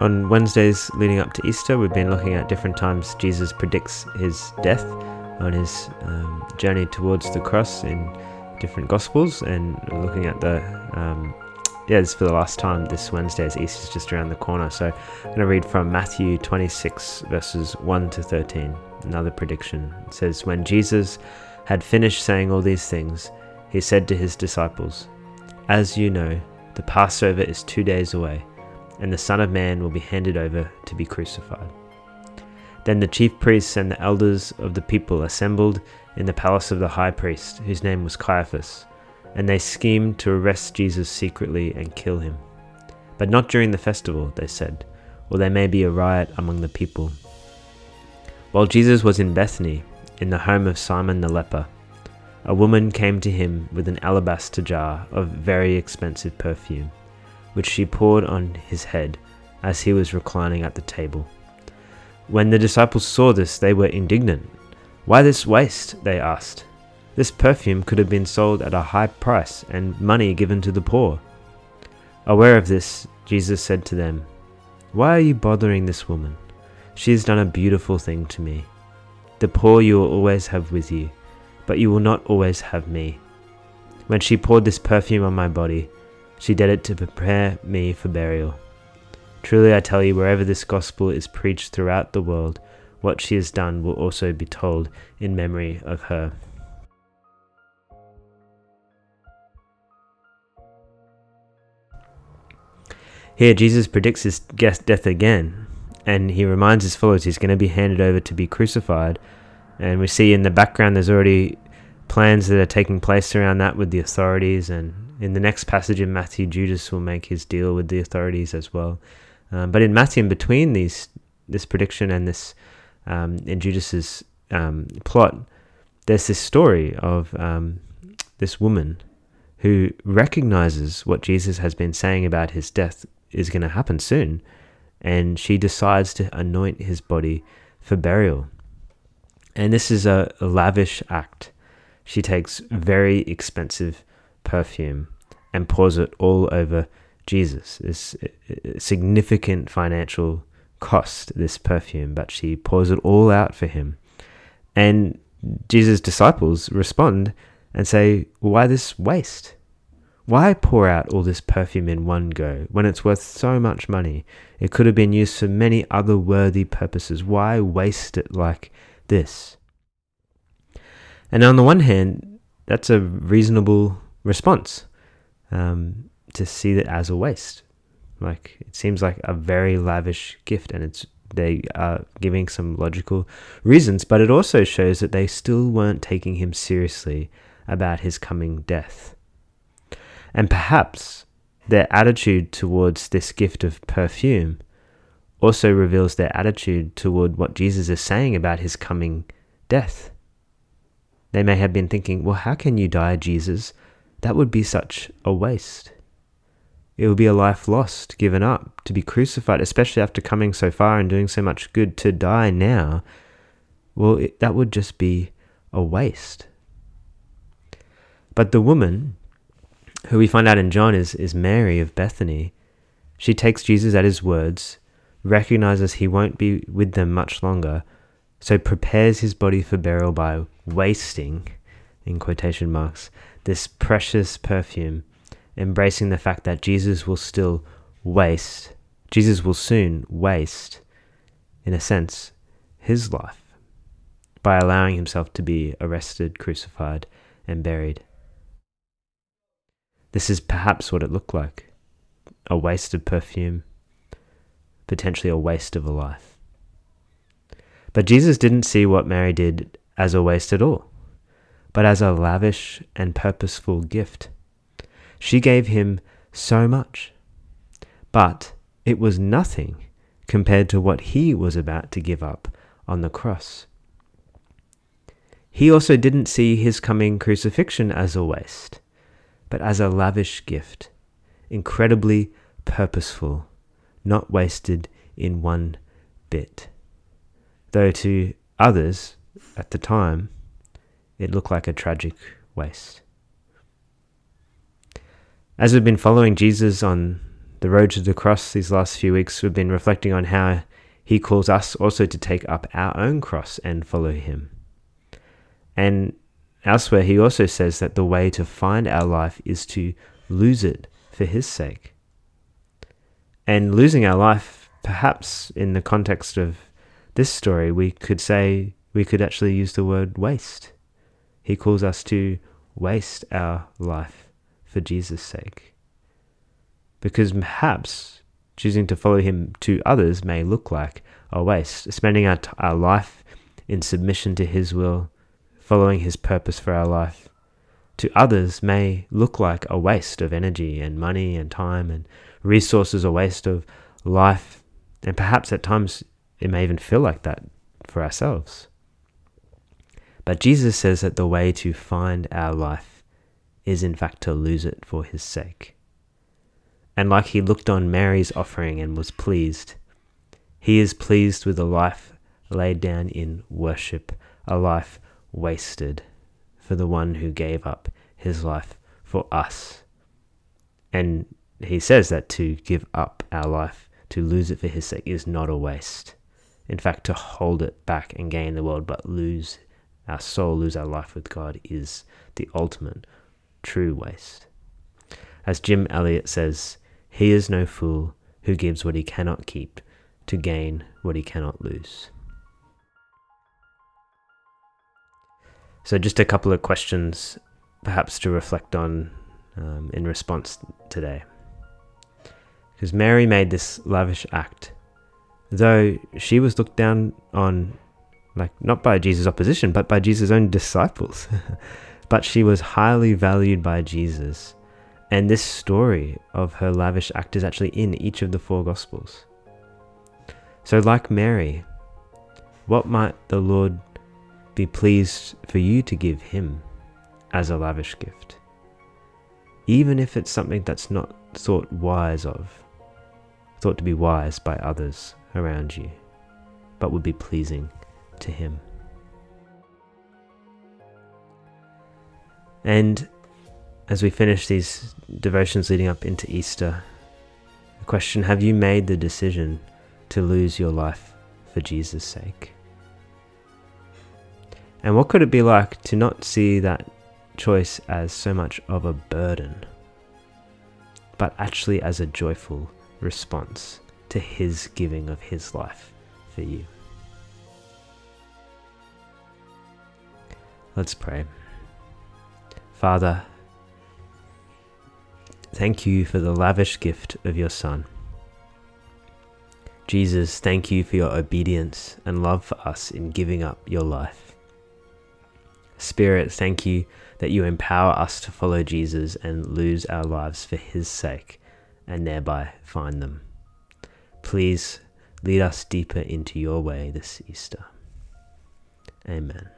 On Wednesdays leading up to Easter, we've been looking at different times Jesus predicts his death on his um, journey towards the cross in different Gospels, and looking at the um, yeah, is for the last time this Wednesday as Easter's just around the corner. So I'm going to read from Matthew 26 verses 1 to 13. Another prediction. It says, When Jesus had finished saying all these things, he said to his disciples, As you know, the Passover is two days away, and the Son of Man will be handed over to be crucified. Then the chief priests and the elders of the people assembled in the palace of the high priest, whose name was Caiaphas, and they schemed to arrest Jesus secretly and kill him. But not during the festival, they said, or there may be a riot among the people. While Jesus was in Bethany, in the home of Simon the leper, a woman came to him with an alabaster jar of very expensive perfume, which she poured on his head as he was reclining at the table. When the disciples saw this, they were indignant. Why this waste? they asked. This perfume could have been sold at a high price and money given to the poor. Aware of this, Jesus said to them, Why are you bothering this woman? She has done a beautiful thing to me. The poor you will always have with you but you will not always have me. When she poured this perfume on my body, she did it to prepare me for burial. Truly I tell you, wherever this gospel is preached throughout the world, what she has done will also be told in memory of her. Here, Jesus predicts his death again, and he reminds his followers he's going to be handed over to be crucified and we see in the background there's already plans that are taking place around that with the authorities. And in the next passage in Matthew, Judas will make his deal with the authorities as well. Um, but in Matthew, in between these this prediction and this um, in Judas's um, plot, there's this story of um, this woman who recognizes what Jesus has been saying about his death is going to happen soon, and she decides to anoint his body for burial. And this is a, a lavish act. She takes very expensive perfume and pours it all over Jesus. It's a uh, uh, significant financial cost, this perfume, but she pours it all out for him. And Jesus' disciples respond and say, Why this waste? Why pour out all this perfume in one go when it's worth so much money? It could have been used for many other worthy purposes. Why waste it like this. And on the one hand, that's a reasonable response um, to see that as a waste. Like it seems like a very lavish gift, and it's they are giving some logical reasons, but it also shows that they still weren't taking him seriously about his coming death. And perhaps their attitude towards this gift of perfume also reveals their attitude toward what Jesus is saying about his coming death. They may have been thinking, well, how can you die, Jesus? That would be such a waste. It would be a life lost, given up, to be crucified, especially after coming so far and doing so much good, to die now. Well, it, that would just be a waste. But the woman, who we find out in John is, is Mary of Bethany, she takes Jesus at his words recognizes he won't be with them much longer, so prepares his body for burial by wasting, in quotation marks, this precious perfume, embracing the fact that Jesus will still waste, Jesus will soon waste, in a sense, his life by allowing himself to be arrested, crucified, and buried. This is perhaps what it looked like a waste of perfume, potentially a waste of a life. But Jesus didn't see what Mary did as a waste at all, but as a lavish and purposeful gift. She gave him so much, but it was nothing compared to what he was about to give up on the cross. He also didn't see his coming crucifixion as a waste, but as a lavish gift, incredibly purposeful not wasted in one bit. Though to others at the time, it looked like a tragic waste. As we've been following Jesus on the road to the cross these last few weeks, we've been reflecting on how he calls us also to take up our own cross and follow him. And elsewhere, he also says that the way to find our life is to lose it for his sake. And losing our life, perhaps in the context of this story, we could say, we could actually use the word waste. He calls us to waste our life for Jesus' sake. Because perhaps choosing to follow him to others may look like a waste, spending our, t- our life in submission to his will, following his purpose for our life. To others may look like a waste of energy and money and time and resources, a waste of life, and perhaps at times it may even feel like that for ourselves. But Jesus says that the way to find our life is in fact to lose it for his sake. And like he looked on Mary's offering and was pleased, he is pleased with a life laid down in worship, a life wasted for the one who gave up his life for us. And he says that to give up our life, to lose it for his sake, is not a waste. In fact, to hold it back and gain the world but lose our soul, lose our life with God, is the ultimate true waste. As Jim Elliot says, he is no fool who gives what he cannot keep to gain what he cannot lose. So, just a couple of questions perhaps to reflect on um, in response today. Because Mary made this lavish act, though she was looked down on, like not by Jesus' opposition, but by Jesus' own disciples. but she was highly valued by Jesus. And this story of her lavish act is actually in each of the four Gospels. So, like Mary, what might the Lord be pleased for you to give Him as a lavish gift? Even if it's something that's not thought wise of, thought to be wise by others around you, but would be pleasing to Him. And as we finish these devotions leading up into Easter, the question Have you made the decision to lose your life for Jesus' sake? And what could it be like to not see that choice as so much of a burden, but actually as a joyful response to His giving of His life for you? Let's pray. Father, thank you for the lavish gift of your Son. Jesus, thank you for your obedience and love for us in giving up your life. Spirit, thank you that you empower us to follow Jesus and lose our lives for his sake and thereby find them. Please lead us deeper into your way this Easter. Amen.